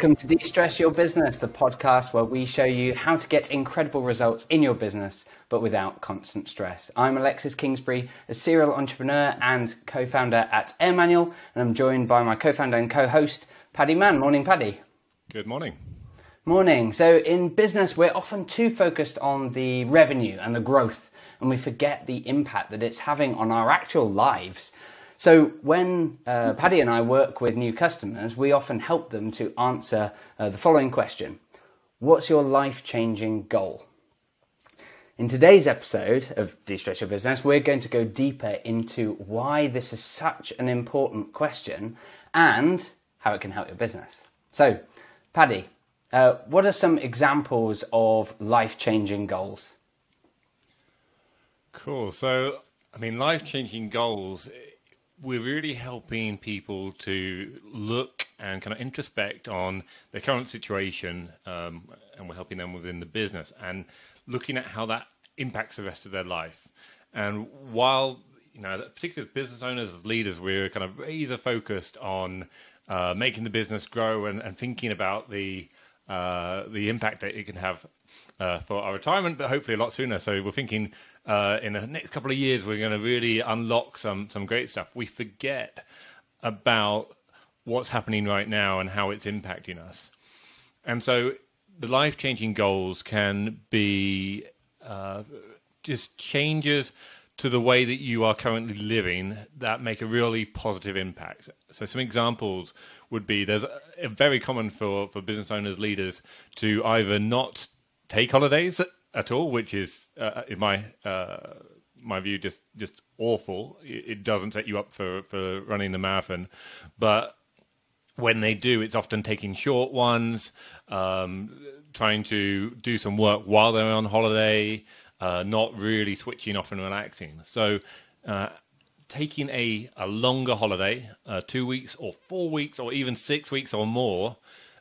Welcome to De-Stress Your Business, the podcast where we show you how to get incredible results in your business, but without constant stress. I'm Alexis Kingsbury, a serial entrepreneur and co-founder at Air Manual, and I'm joined by my co-founder and co-host, Paddy Mann. Morning, Paddy. Good morning. Morning. So in business, we're often too focused on the revenue and the growth, and we forget the impact that it's having on our actual lives. So when uh, Paddy and I work with new customers, we often help them to answer uh, the following question. What's your life-changing goal? In today's episode of De-Stress Your Business, we're going to go deeper into why this is such an important question and how it can help your business. So, Paddy, uh, what are some examples of life-changing goals? Cool. So, I mean, life-changing goals we're really helping people to look and kind of introspect on their current situation, um, and we're helping them within the business and looking at how that impacts the rest of their life. And while you know, particularly as business owners, as leaders, we're kind of razor focused on uh, making the business grow and, and thinking about the uh, the impact that it can have uh, for our retirement, but hopefully a lot sooner. So we're thinking uh, in the next couple of years we're going to really unlock some some great stuff. We forget about what's happening right now and how it's impacting us, and so the life changing goals can be uh, just changes to the way that you are currently living that make a really positive impact. So some examples would be there's a, a very common for, for business owners, leaders to either not take holidays at all, which is, uh, in my uh, my view, just just awful. It, doesn't set you up for, for running the marathon, but when they do, it's often taking short ones, um, trying to do some work while they're on holiday, uh, not really switching off and relaxing. So. Uh, taking a, a longer holiday, uh, two weeks or four weeks or even six weeks or more,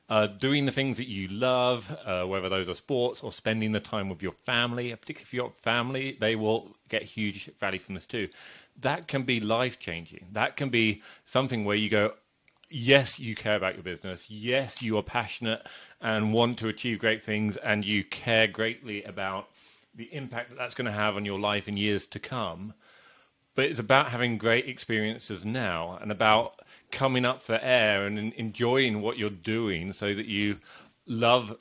uh, doing the things that you love, uh, whether those are sports or spending the time with your family, particularly if got family, they will get huge value from this too. That can be life changing. That can be something where you go, yes, you care about your business. Yes, you are passionate and want to achieve great things, and you care greatly about the impact that that's going to have on your life in years to come but it's about having great experiences now and about coming up for air and enjoying what you're doing so that you love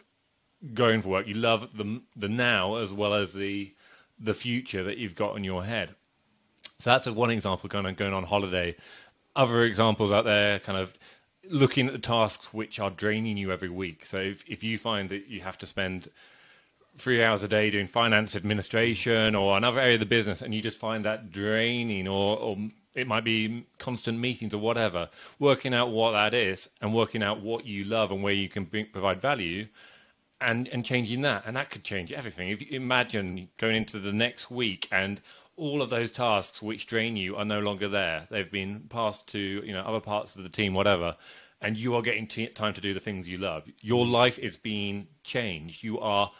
going for work. You love the the now as well as the the future that you've got in your head. So that's one example kind of going on holiday. Other examples out there kind of looking at the tasks which are draining you every week. So if, if you find that you have to spend three hours a day doing finance administration or another area of the business and you just find that draining or, or it might be constant meetings or whatever working out what that is and working out what you love and where you can bring, provide value and and changing that. And that could change everything. If you imagine going into the next week and all of those tasks which drain you are no longer there. They've been passed to you know other parts of the team whatever and you are getting t- time to do the things you love. Your life is being changed. You are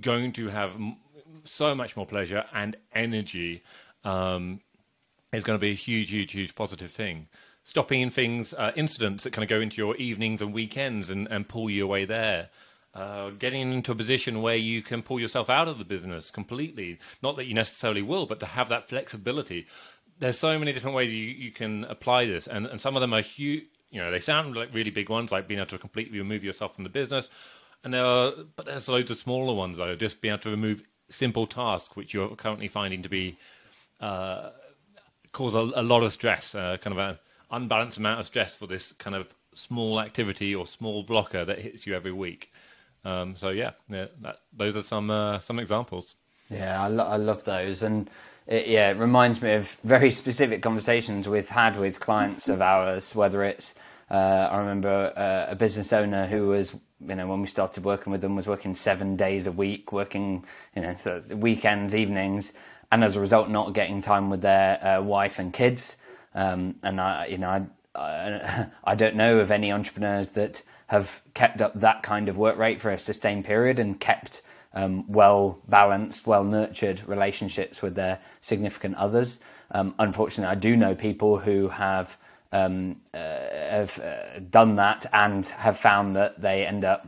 going to have so much more pleasure and energy um, is going to be a huge, huge, huge positive thing. Stopping things, uh, incidents that kind of go into your evenings and weekends and, and pull you away there. Uh, getting into a position where you can pull yourself out of the business completely. Not that you necessarily will, but to have that flexibility. There's so many different ways you, you can apply this, and, and some of them are huge. You know, they sound like really big ones, like being able to completely remove yourself from the business, and there are, but there's loads of smaller ones though. Just being able to remove simple tasks which you're currently finding to be uh, cause a, a, lot of stress, uh, kind of an unbalanced amount of stress for this kind of small activity or small blocker that hits you every week. Um, so yeah, yeah that, those are some uh, some examples. Yeah, I, lo- I love those, and it, yeah, it reminds me of very specific conversations we've had with clients of ours, whether it's uh, I remember uh, a business owner who was, you know, when we started working with them, was working seven days a week, working, you know, so weekends, evenings, and as a result, not getting time with their uh, wife and kids. Um, and I, you know, I, I, I don't know of any entrepreneurs that have kept up that kind of work rate for a sustained period and kept um, well balanced, well nurtured relationships with their significant others. Um, unfortunately, I do know people who have um, uh, have uh, done that and have found that they end up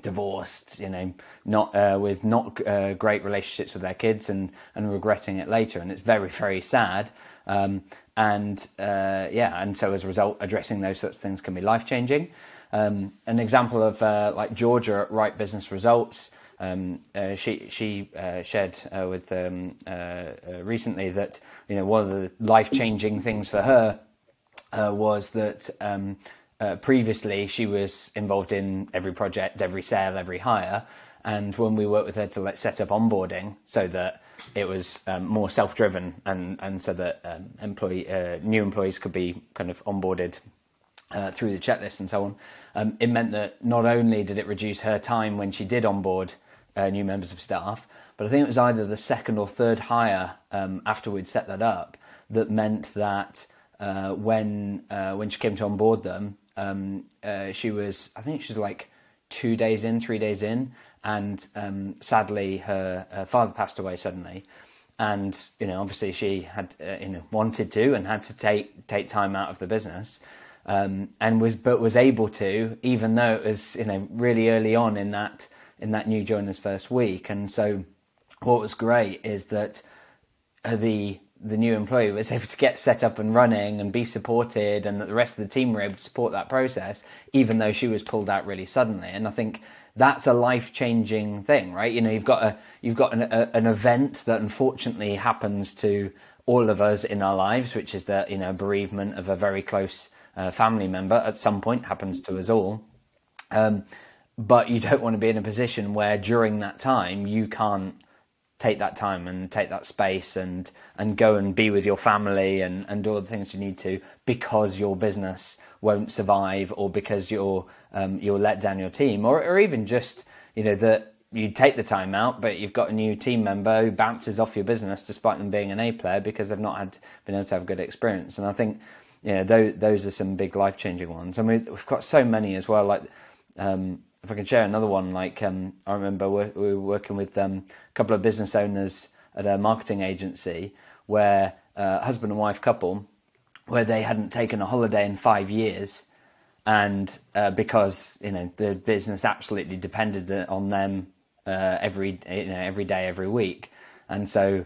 divorced, you know, not uh, with not uh, great relationships with their kids and and regretting it later, and it's very very sad. Um, and uh, yeah, and so as a result, addressing those sorts of things can be life changing. Um, an example of uh, like Georgia at Right Business Results. Um, uh, she she uh, shared with um, recently that you know one of the life changing things for her was that um, uh, previously, she was involved in every project, every sale, every hire. And when we worked with her to let set up onboarding so that it was um, more self-driven and, and so that um, employee uh, new employees could be kind of onboarded uh, through the checklist and so on, um, it meant that not only did it reduce her time when she did onboard uh, new members of staff, but I think it was either the second or third hire um, after we'd set that up that meant that uh, when uh, when she came to onboard them, um, uh, she was, I think she was like two days in, three days in, and um, sadly her, her, father passed away suddenly. And you know, obviously, she had uh, you know wanted to and had to take take time out of the business, um, and was but was able to, even though it was you know really early on in that in that new joiner's first week. And so, what was great is that the the new employee was able to get set up and running and be supported, and that the rest of the team were able to support that process, even though she was pulled out really suddenly. And I think that's a life changing thing, right? You know, you've got a you've got an, a, an event that unfortunately happens to all of us in our lives, which is the you know bereavement of a very close uh, family member at some point happens to us all. Um, but you don't want to be in a position where during that time you can't take that time and take that space and and go and be with your family and and do all the things you need to because your business won't survive or because you're um, you'll let down your team or or even just you know that you take the time out but you've got a new team member who bounces off your business despite them being an A player because they've not had been able to have a good experience. And I think you know those those are some big life changing ones. I mean we've got so many as well like um, if I can share another one, like um, I remember we were working with um, a couple of business owners at a marketing agency where uh, husband and wife couple, where they hadn't taken a holiday in five years, and uh, because you know the business absolutely depended on them uh, every you know every day, every week, and so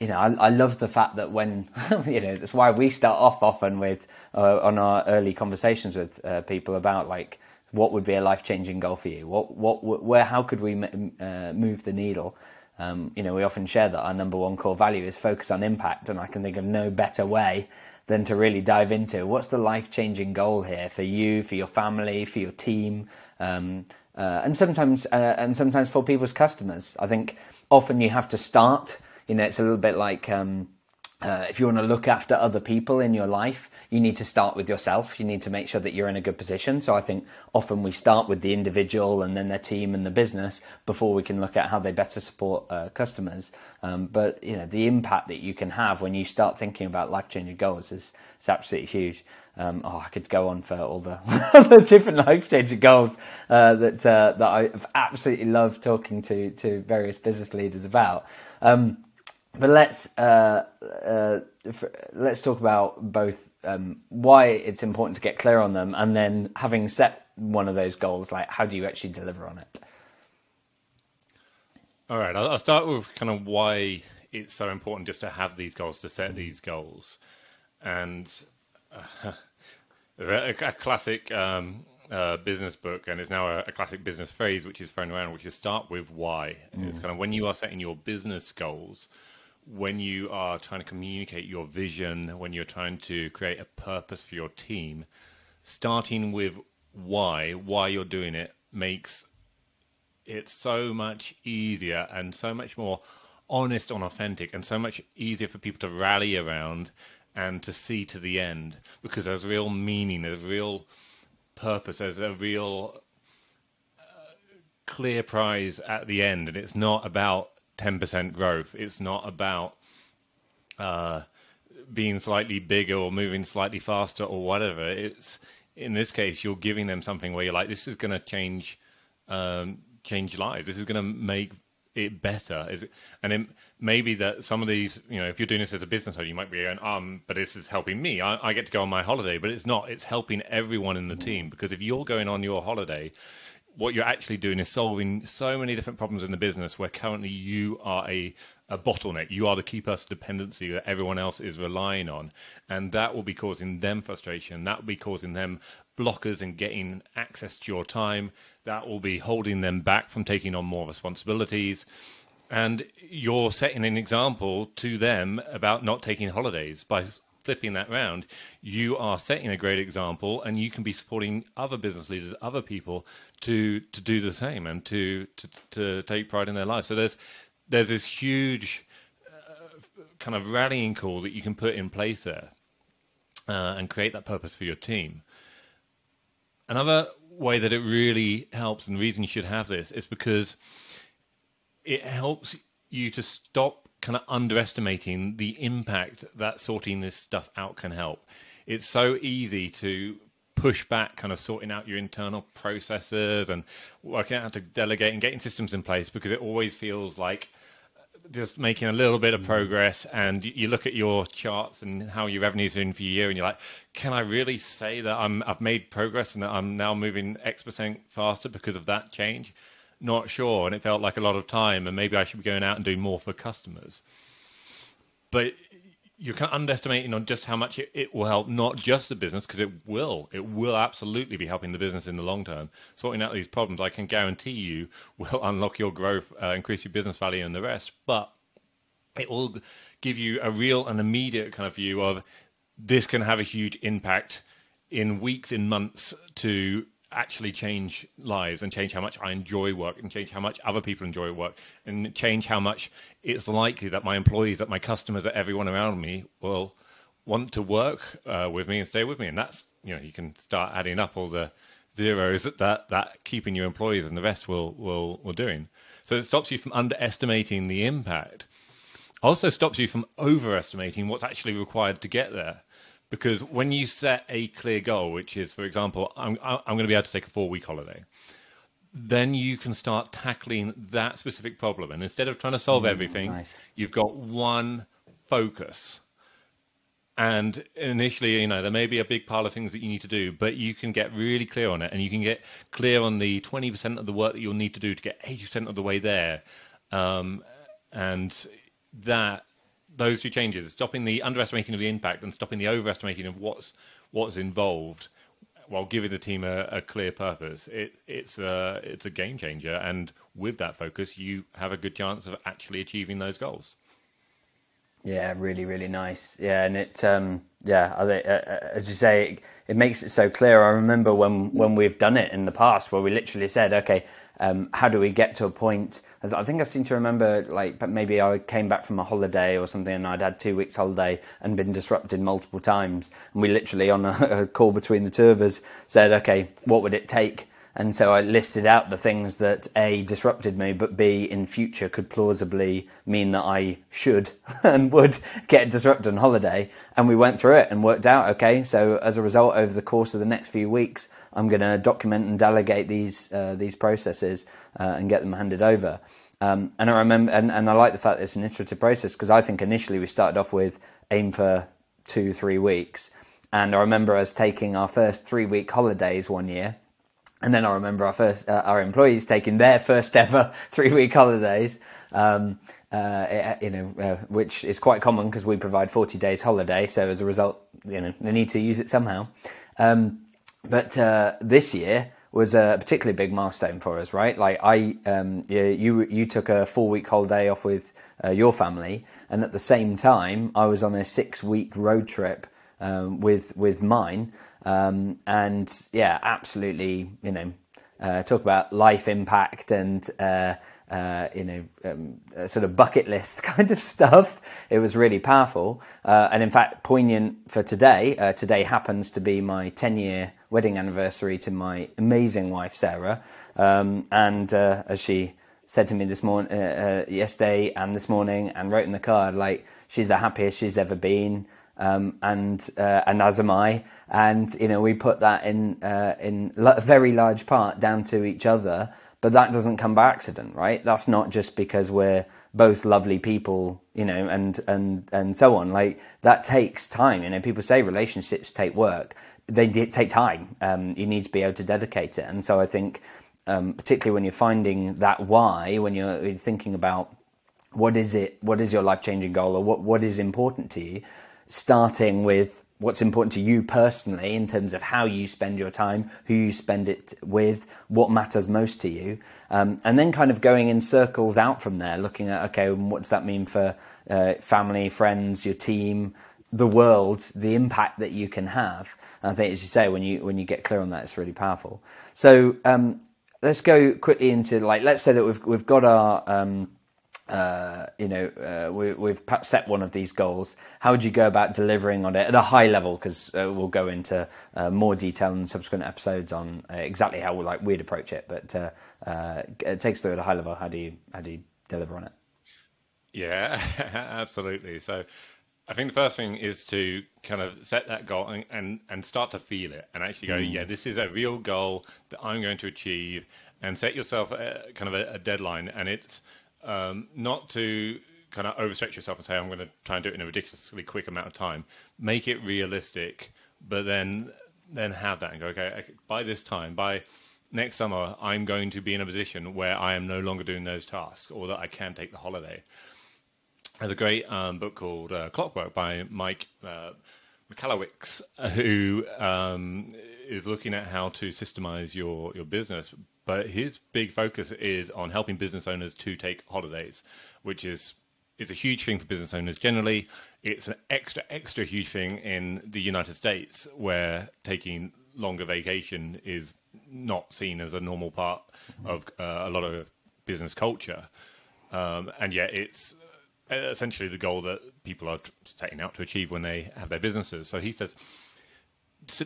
you know I, I love the fact that when you know that's why we start off often with uh, on our early conversations with uh, people about like what would be a life changing goal for you? What, what, where, how could we uh, move the needle? Um, you know, we often share that our number one core value is focus on impact, and I can think of no better way than to really dive into what's the life changing goal here for you, for your family, for your team, um, uh, and sometimes uh, and sometimes for people's customers. I think often you have to start. You know, it's a little bit like um, uh, if you want to look after other people in your life, you need to start with yourself. You need to make sure that you're in a good position. So I think often we start with the individual and then their team and the business before we can look at how they better support uh, customers. Um, but you know, the impact that you can have when you start thinking about life changing goals is, is absolutely huge. Um, oh, I could go on for all the, the different life changing goals uh, that uh, that I've absolutely loved talking to to various business leaders about. Um, but let's uh, uh, let's talk about both um, why it's important to get clear on them, and then having set one of those goals, like how do you actually deliver on it? All right, I'll, start with kind of why it's so important just to have these goals, to set these goals, and uh, a, a, classic um, uh, business book, and it's now a, a, classic business phrase which is thrown around, which is start with why. Mm. It's kind of when you are setting your business goals when you are trying to communicate your vision, when you're trying to create a purpose for your team, starting with why, why you're doing it, makes it so much easier and so much more honest and authentic, and so much easier for people to rally around and to see to the end because there's real meaning, there's real purpose, there's a real uh, clear prize at the end, and it's not about 10% growth. It's not about uh, being slightly bigger or moving slightly faster or whatever. It's in this case, you're giving them something where you're like, this is going to change um, change lives. This is going to make it better? Is it, and it, maybe that some of these, you know, if you're doing this as a business owner, you might be going, um, but this is helping me. I, I get to go on my holiday, but it's not. It's helping everyone in the team because if you're going on your holiday, what you're actually doing is solving so many different problems in the business where currently you are a, a bottleneck. You are the key person dependency that everyone else is relying on. And that will be causing them frustration. That will be causing them blockers in getting access to your time. That will be holding them back from taking on more responsibilities. And you're setting an example to them about not taking holidays by flipping that round, you are setting a great example, and you can be supporting other business leaders, other people to to do the same and to to, to take pride in their lives. So there's there's this huge uh, kind of rallying call that you can put in place there uh, and create that purpose for your team. Another way that it really helps, and reason you should have this is because it helps you to stop kind of underestimating the impact that sorting this stuff out can help. It's so easy to push back kind of sorting out your internal processes and working out how to delegate and getting systems in place because it always feels like just making a little bit of mm. progress and you look at your charts and how your revenues are in for your year and you're like can i really say that i'm i've made progress and that i'm now moving x percent faster because of that change not sure and it felt like a lot of time and maybe i should be going out and doing more for customers. But you're underestimating on just how much it, it will help not just the business because it will it will absolutely be helping the business in the long term. Sorting out these problems i can guarantee you will unlock your growth uh, increase your business value and the rest but it will give you a real and immediate kind of view of this can have a huge impact in weeks in months to actually change lives and change how much I enjoy work and change how much other people enjoy work and change how much it's likely that my employees, that my customers, that everyone around me will want to work uh, with me and stay with me. And that's, you know, you can start adding up all the zeros that, that, that keeping your employees and the rest will, will, will doing. So it stops you from underestimating the impact. Also stops you from overestimating what's actually required to get there because when you set a clear goal, which is, for example, I'm, I'm going to be able to take a four week holiday, then you can start tackling that specific problem. And instead of trying to solve mm, everything, nice. you've got one focus. And initially, you know, there may be a big pile of things that you need to do, but you can get really clear on it and you can get clear on the 20% of the work that you'll need to do to get 80% of the way there. Um, and that those two changes, stopping the underestimating of the impact and stopping the overestimating of what's what's involved, while giving the team a, a clear purpose, it, it's a it's a game changer. And with that focus, you have a good chance of actually achieving those goals. Yeah, really, really nice. Yeah, and it, um, yeah, uh, uh, as you say, it, it, makes it so clear. I remember when when we've done it in the past, where we literally said, okay, um, how do we get to a point? As I think I seem to remember, like, but maybe I came back from a holiday or something, and I'd had two weeks holiday and been disrupted multiple times, and we literally on a, a call between the two of us said, okay, what would it take? And so I listed out the things that A, disrupted me, but B, in future could plausibly mean that I should and would get disrupted on holiday. And we went through it and worked out, okay, so as a result, over the course of the next few weeks, I'm going to document and delegate these uh, these processes uh, and get them handed over. Um, and I remember, and, and I like the fact that it's an iterative process because I think initially we started off with aim for two, three weeks. And I remember us taking our first three week holidays one year. And then I remember our first, uh, our employees taking their first ever three week holidays. Um, uh, you know, uh, which is quite common because we provide 40 days holiday. So as a result, you know, they need to use it somehow. Um, but uh, this year was a particularly big milestone for us, right? Like I, um, you, you took a four week holiday off with uh, your family, and at the same time, I was on a six week road trip um, with with mine, um, and yeah, absolutely, you know, uh, talk about life impact and uh, uh, you know, um, sort of bucket list kind of stuff. It was really powerful, uh, and in fact, poignant for today. Uh, today happens to be my 10 year wedding anniversary to my amazing wife Sarah, um, and uh, as she said to me this morning, yesterday, and this morning, and wrote in the card, like she's the happiest she's ever been. Um, and and as am I, and you know we put that in in a very large part down to each other, but that doesn't come by accident, right? That's not just because we're both lovely people, you know, and and and so on. Like that takes time. You know, people say relationships take work. They take time. Um, you need to be able to dedicate it. And so I think, um, particularly when you're finding that why, when you're thinking about what is it, what is your life changing goal, or what what is important to you, starting with what's important to you personally in terms of how you spend your time, who you spend it with, what matters most to you, um, and then kind of going in circles out from there, looking at okay, what does that mean for uh, family, friends, your team, the world, the impact that you can have. And I think, as you say, when you when you get clear on that, it's really powerful. So um, let's go quickly into like let's say that we've we've got our um, uh, you know, uh, we, have set one of these goals. How would you go about delivering on it at a high level? Because uh, we'll go into uh, more detail in subsequent episodes on uh, exactly how like we'd approach it. But uh, it takes through at a high level. How do you how do you deliver on it? Yeah, absolutely. So. I think the first thing is to kind of set that goal and, and, and start to feel it and actually go, mm. yeah, this is a real goal that I'm going to achieve and set yourself a, kind of a, a deadline. And it's, um, not to kind of overstretch yourself and say I'm going to try and do it in a ridiculously quick amount of time. Make it realistic, but then then have that and go okay by this time by next summer I'm going to be in a position where I am no longer doing those tasks or that I can take the holiday. There's a great um, book called uh, Clockwork by Mike uh, Michalowicz, who um, is looking at how to systemize your, your business. But his big focus is on helping business owners to take holidays, which is is a huge thing for business owners generally. It's an extra extra huge thing in the United States where taking longer vacation is not seen as a normal part of uh, a lot of business culture, um, and yet it's essentially the goal that people are setting out to achieve when they have their businesses. So he says,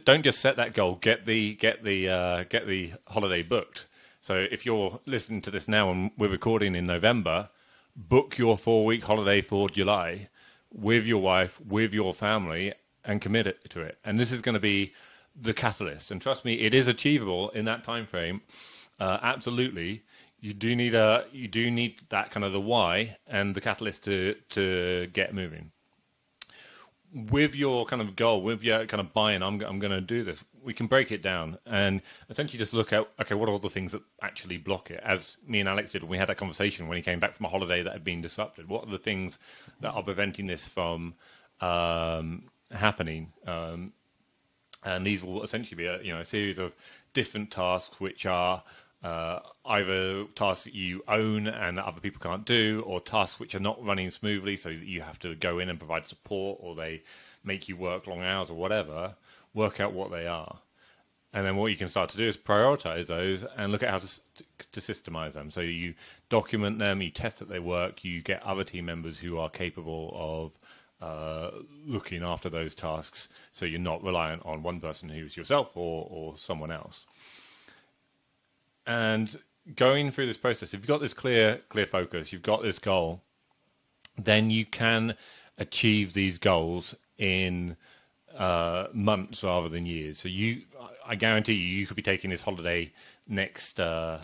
don't just set that goal. Get the get the uh, get the holiday booked. So if you're listening to this now and we're recording in November, book your four week holiday for July with your wife, with your family, and commit it to it. And this is going to be the catalyst. And trust me, it is achievable in that time frame. Uh, absolutely you do need a you do need that kind of the why and the catalyst to to get moving with your kind of goal with your kind of buy-in i'm, I'm going to do this we can break it down and essentially just look at okay what are all the things that actually block it as me and alex did when we had that conversation when he came back from a holiday that had been disrupted what are the things that are preventing this from um, happening um, and these will essentially be a you know a series of different tasks which are uh, either tasks that you own and that other people can't do, or tasks which are not running smoothly, so you have to go in and provide support, or they make you work long hours or whatever. Work out what they are, and then what you can start to do is prioritize those and look at how to to systemize them. So you document them, you test that they work, you get other team members who are capable of. Uh, looking after those tasks, so you're not reliant on one person who's yourself or, or someone else and going through this process, if you've got this clear clear focus, you've got this goal, then you can achieve these goals in uh, months rather than years. So you, I guarantee you, you could be taking this holiday next uh,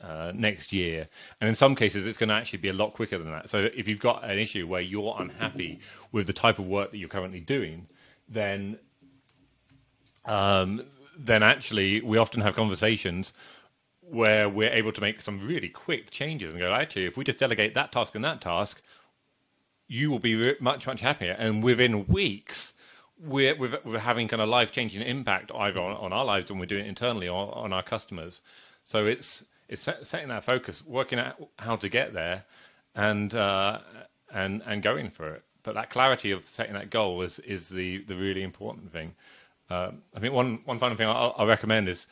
uh, next year, and in some cases, it's going to actually be a lot quicker than that. So if you've got an issue where you're unhappy with the type of work that you're currently doing, then um, then actually we often have conversations where we're able to make some really quick changes and go, actually, if we just delegate that task and that task, you will be much, much happier. And within weeks, we're, we're, we're having kind of life changing impact either on, on, our lives when we're doing it internally or on our customers. So it's, it's setting that focus, working out how to get there and, uh, and, and going for it. But that clarity of setting that goal is, is the, the really important thing. Uh, I think one, one final thing I'll, I'll recommend is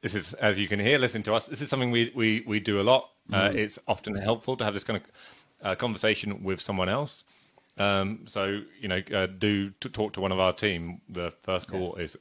this is, as you can hear, listen to us. This is something we we, we do a lot. Uh, mm. it's often helpful to have this kind of uh, conversation with someone else. Um, so you know, uh, do talk to one of our team. The first call yeah. is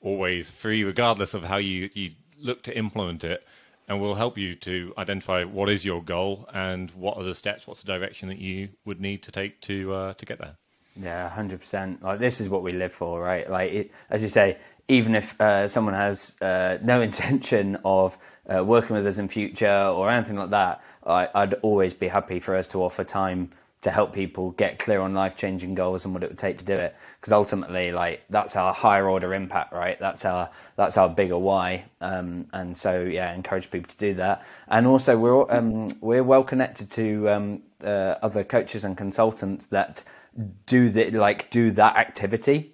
always free, regardless of how you you look to implement it, and we'll help you to identify what is your goal and what are the steps, what's the direction that you would need to take to uh, to get there. Yeah, hundred percent. Like this is what we live for, right? Like it, as you say, even if uh, someone has uh, no intention of uh, working with us in future or anything like that, I, I'd always be happy for us to offer time to help people get clear on life changing goals and what it would take to do it. Because ultimately like that's our higher order impact right? That's our that's our bigger why. Um, and so yeah encourage people to do that. And also we're um, we're well connected to um, uh, other coaches and consultants that do the like do that activity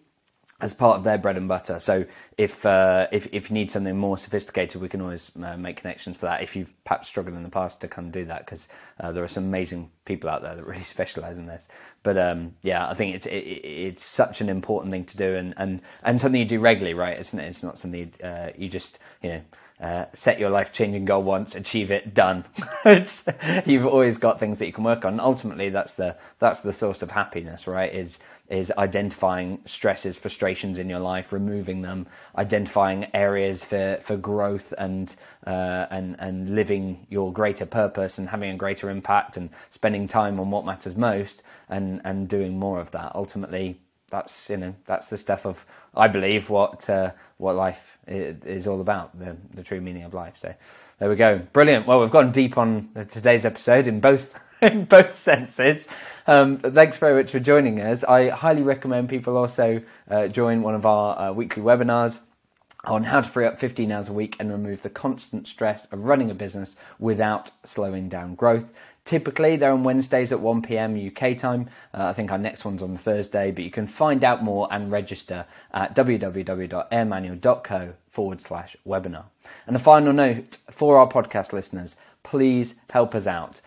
as part of their bread and butter. So if uh, if if you need something more sophisticated, we can always uh, make connections for that. If you've perhaps struggled in the past to come do that, because uh, there are some amazing people out there that really specialize in this. But um, yeah, I think it's it, it's such an important thing to do, and, and, and something you do regularly, right? It's not, it's not something you, uh, you just you know. Uh, set your life changing goal once, achieve it, done. you've always got things that you can work on. Ultimately, that's the that's the source of happiness, right? Is is identifying stresses, frustrations in your life, removing them, identifying areas for, for growth and uh, and and living your greater purpose and having a greater impact and spending time on what matters most and and doing more of that. Ultimately, that's you know that's the stuff of I believe what uh, what life is all about, the the true meaning of life. So there we go, brilliant. Well, we've gone deep on today's episode in both in both senses. Um, thanks very much for joining us. I highly recommend people also uh, join one of our uh, weekly webinars on how to free up 15 hours a week and remove the constant stress of running a business without slowing down growth. Typically, they're on Wednesdays at 1 pm UK time. Uh, I think our next one's on Thursday, but you can find out more and register at www.airmanual.co forward slash webinar. And a final note for our podcast listeners please help us out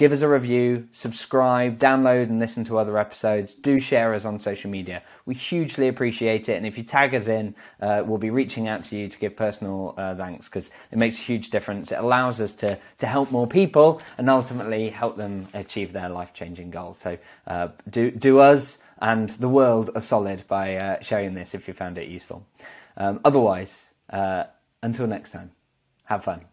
give us a review, subscribe, download and listen to other episodes. Do share us on social media. We hugely appreciate it. And if you tag us in, uh, we'll be reaching out to you to give personal uh, thanks because it makes a huge difference. It allows us to, to help more people and ultimately help them achieve their life changing goals. So uh, do, do us and the world a solid by uh, sharing this if you found it useful. Um, otherwise, uh, until next time, have fun.